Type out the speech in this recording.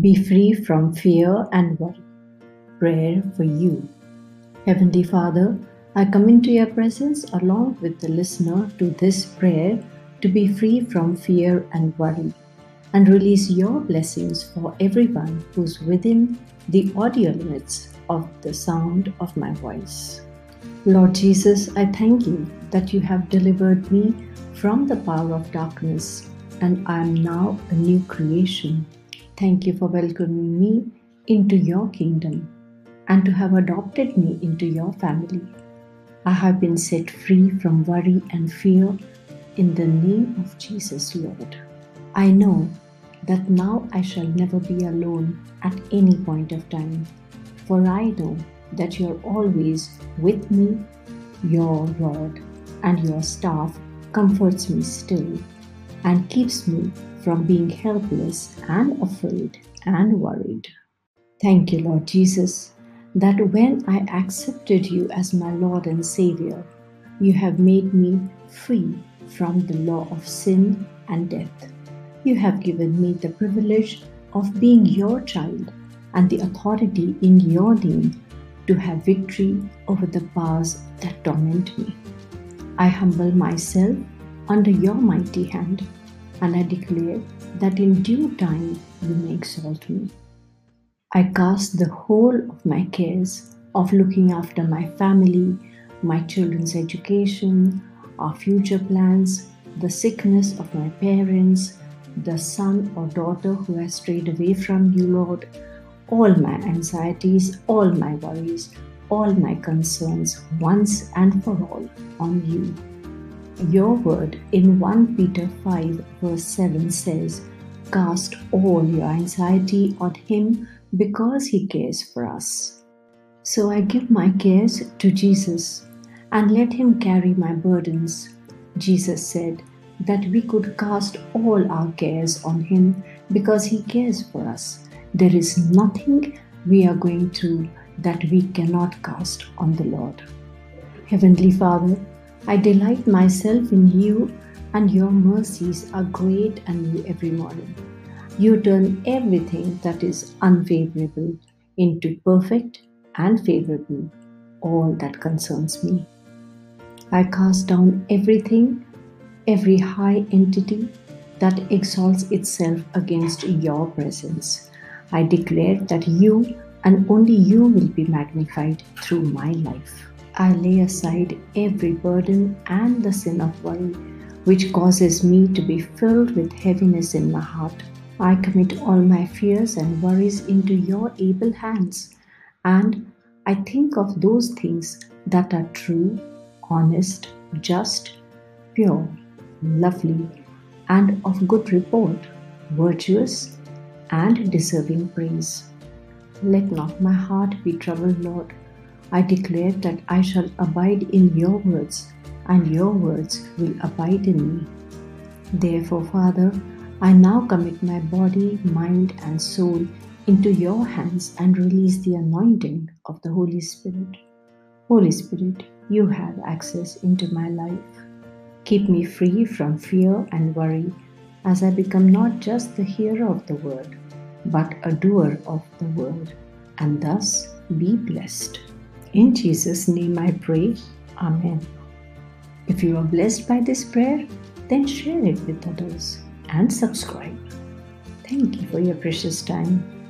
Be free from fear and worry. Prayer for you. Heavenly Father, I come into your presence along with the listener to this prayer to be free from fear and worry and release your blessings for everyone who's within the audio limits of the sound of my voice. Lord Jesus, I thank you that you have delivered me from the power of darkness and I am now a new creation. Thank you for welcoming me into your kingdom and to have adopted me into your family. I have been set free from worry and fear in the name of Jesus, Lord. I know that now I shall never be alone at any point of time, for I know that you are always with me, your rod and your staff comforts me still and keeps me from being helpless and afraid and worried. Thank you, Lord Jesus, that when I accepted you as my Lord and Savior, you have made me free from the law of sin and death. You have given me the privilege of being your child and the authority in your name to have victory over the powers that torment me. I humble myself under your mighty hand, and I declare that in due time you may exalt me. I cast the whole of my cares of looking after my family, my children's education, our future plans, the sickness of my parents, the son or daughter who has strayed away from you, Lord, all my anxieties, all my worries, all my concerns once and for all on you. Your word in 1 Peter 5, verse 7 says, Cast all your anxiety on Him because He cares for us. So I give my cares to Jesus and let Him carry my burdens. Jesus said that we could cast all our cares on Him because He cares for us. There is nothing we are going through that we cannot cast on the Lord. Heavenly Father, I delight myself in you, and your mercies are great and new every morning. You turn everything that is unfavorable into perfect and favorable, all that concerns me. I cast down everything, every high entity that exalts itself against your presence I declare that you and only you will be magnified through my life. I lay aside every burden and the sin of worry which causes me to be filled with heaviness in my heart. I commit all my fears and worries into your able hands, and I think of those things that are true, honest, just, pure, lovely, and of good report, virtuous, and deserving praise. Let not my heart be troubled, Lord. I declare that I shall abide in your words, and your words will abide in me. Therefore, Father, I now commit my body, mind, and soul into your hands and release the anointing of the Holy Spirit. Holy Spirit, you have access into my life. Keep me free from fear and worry as I become not just the hearer of the word, but a doer of the word, and thus be blessed. In Jesus' name I pray. Amen. If you are blessed by this prayer, then share it with others and subscribe. Thank you for your precious time.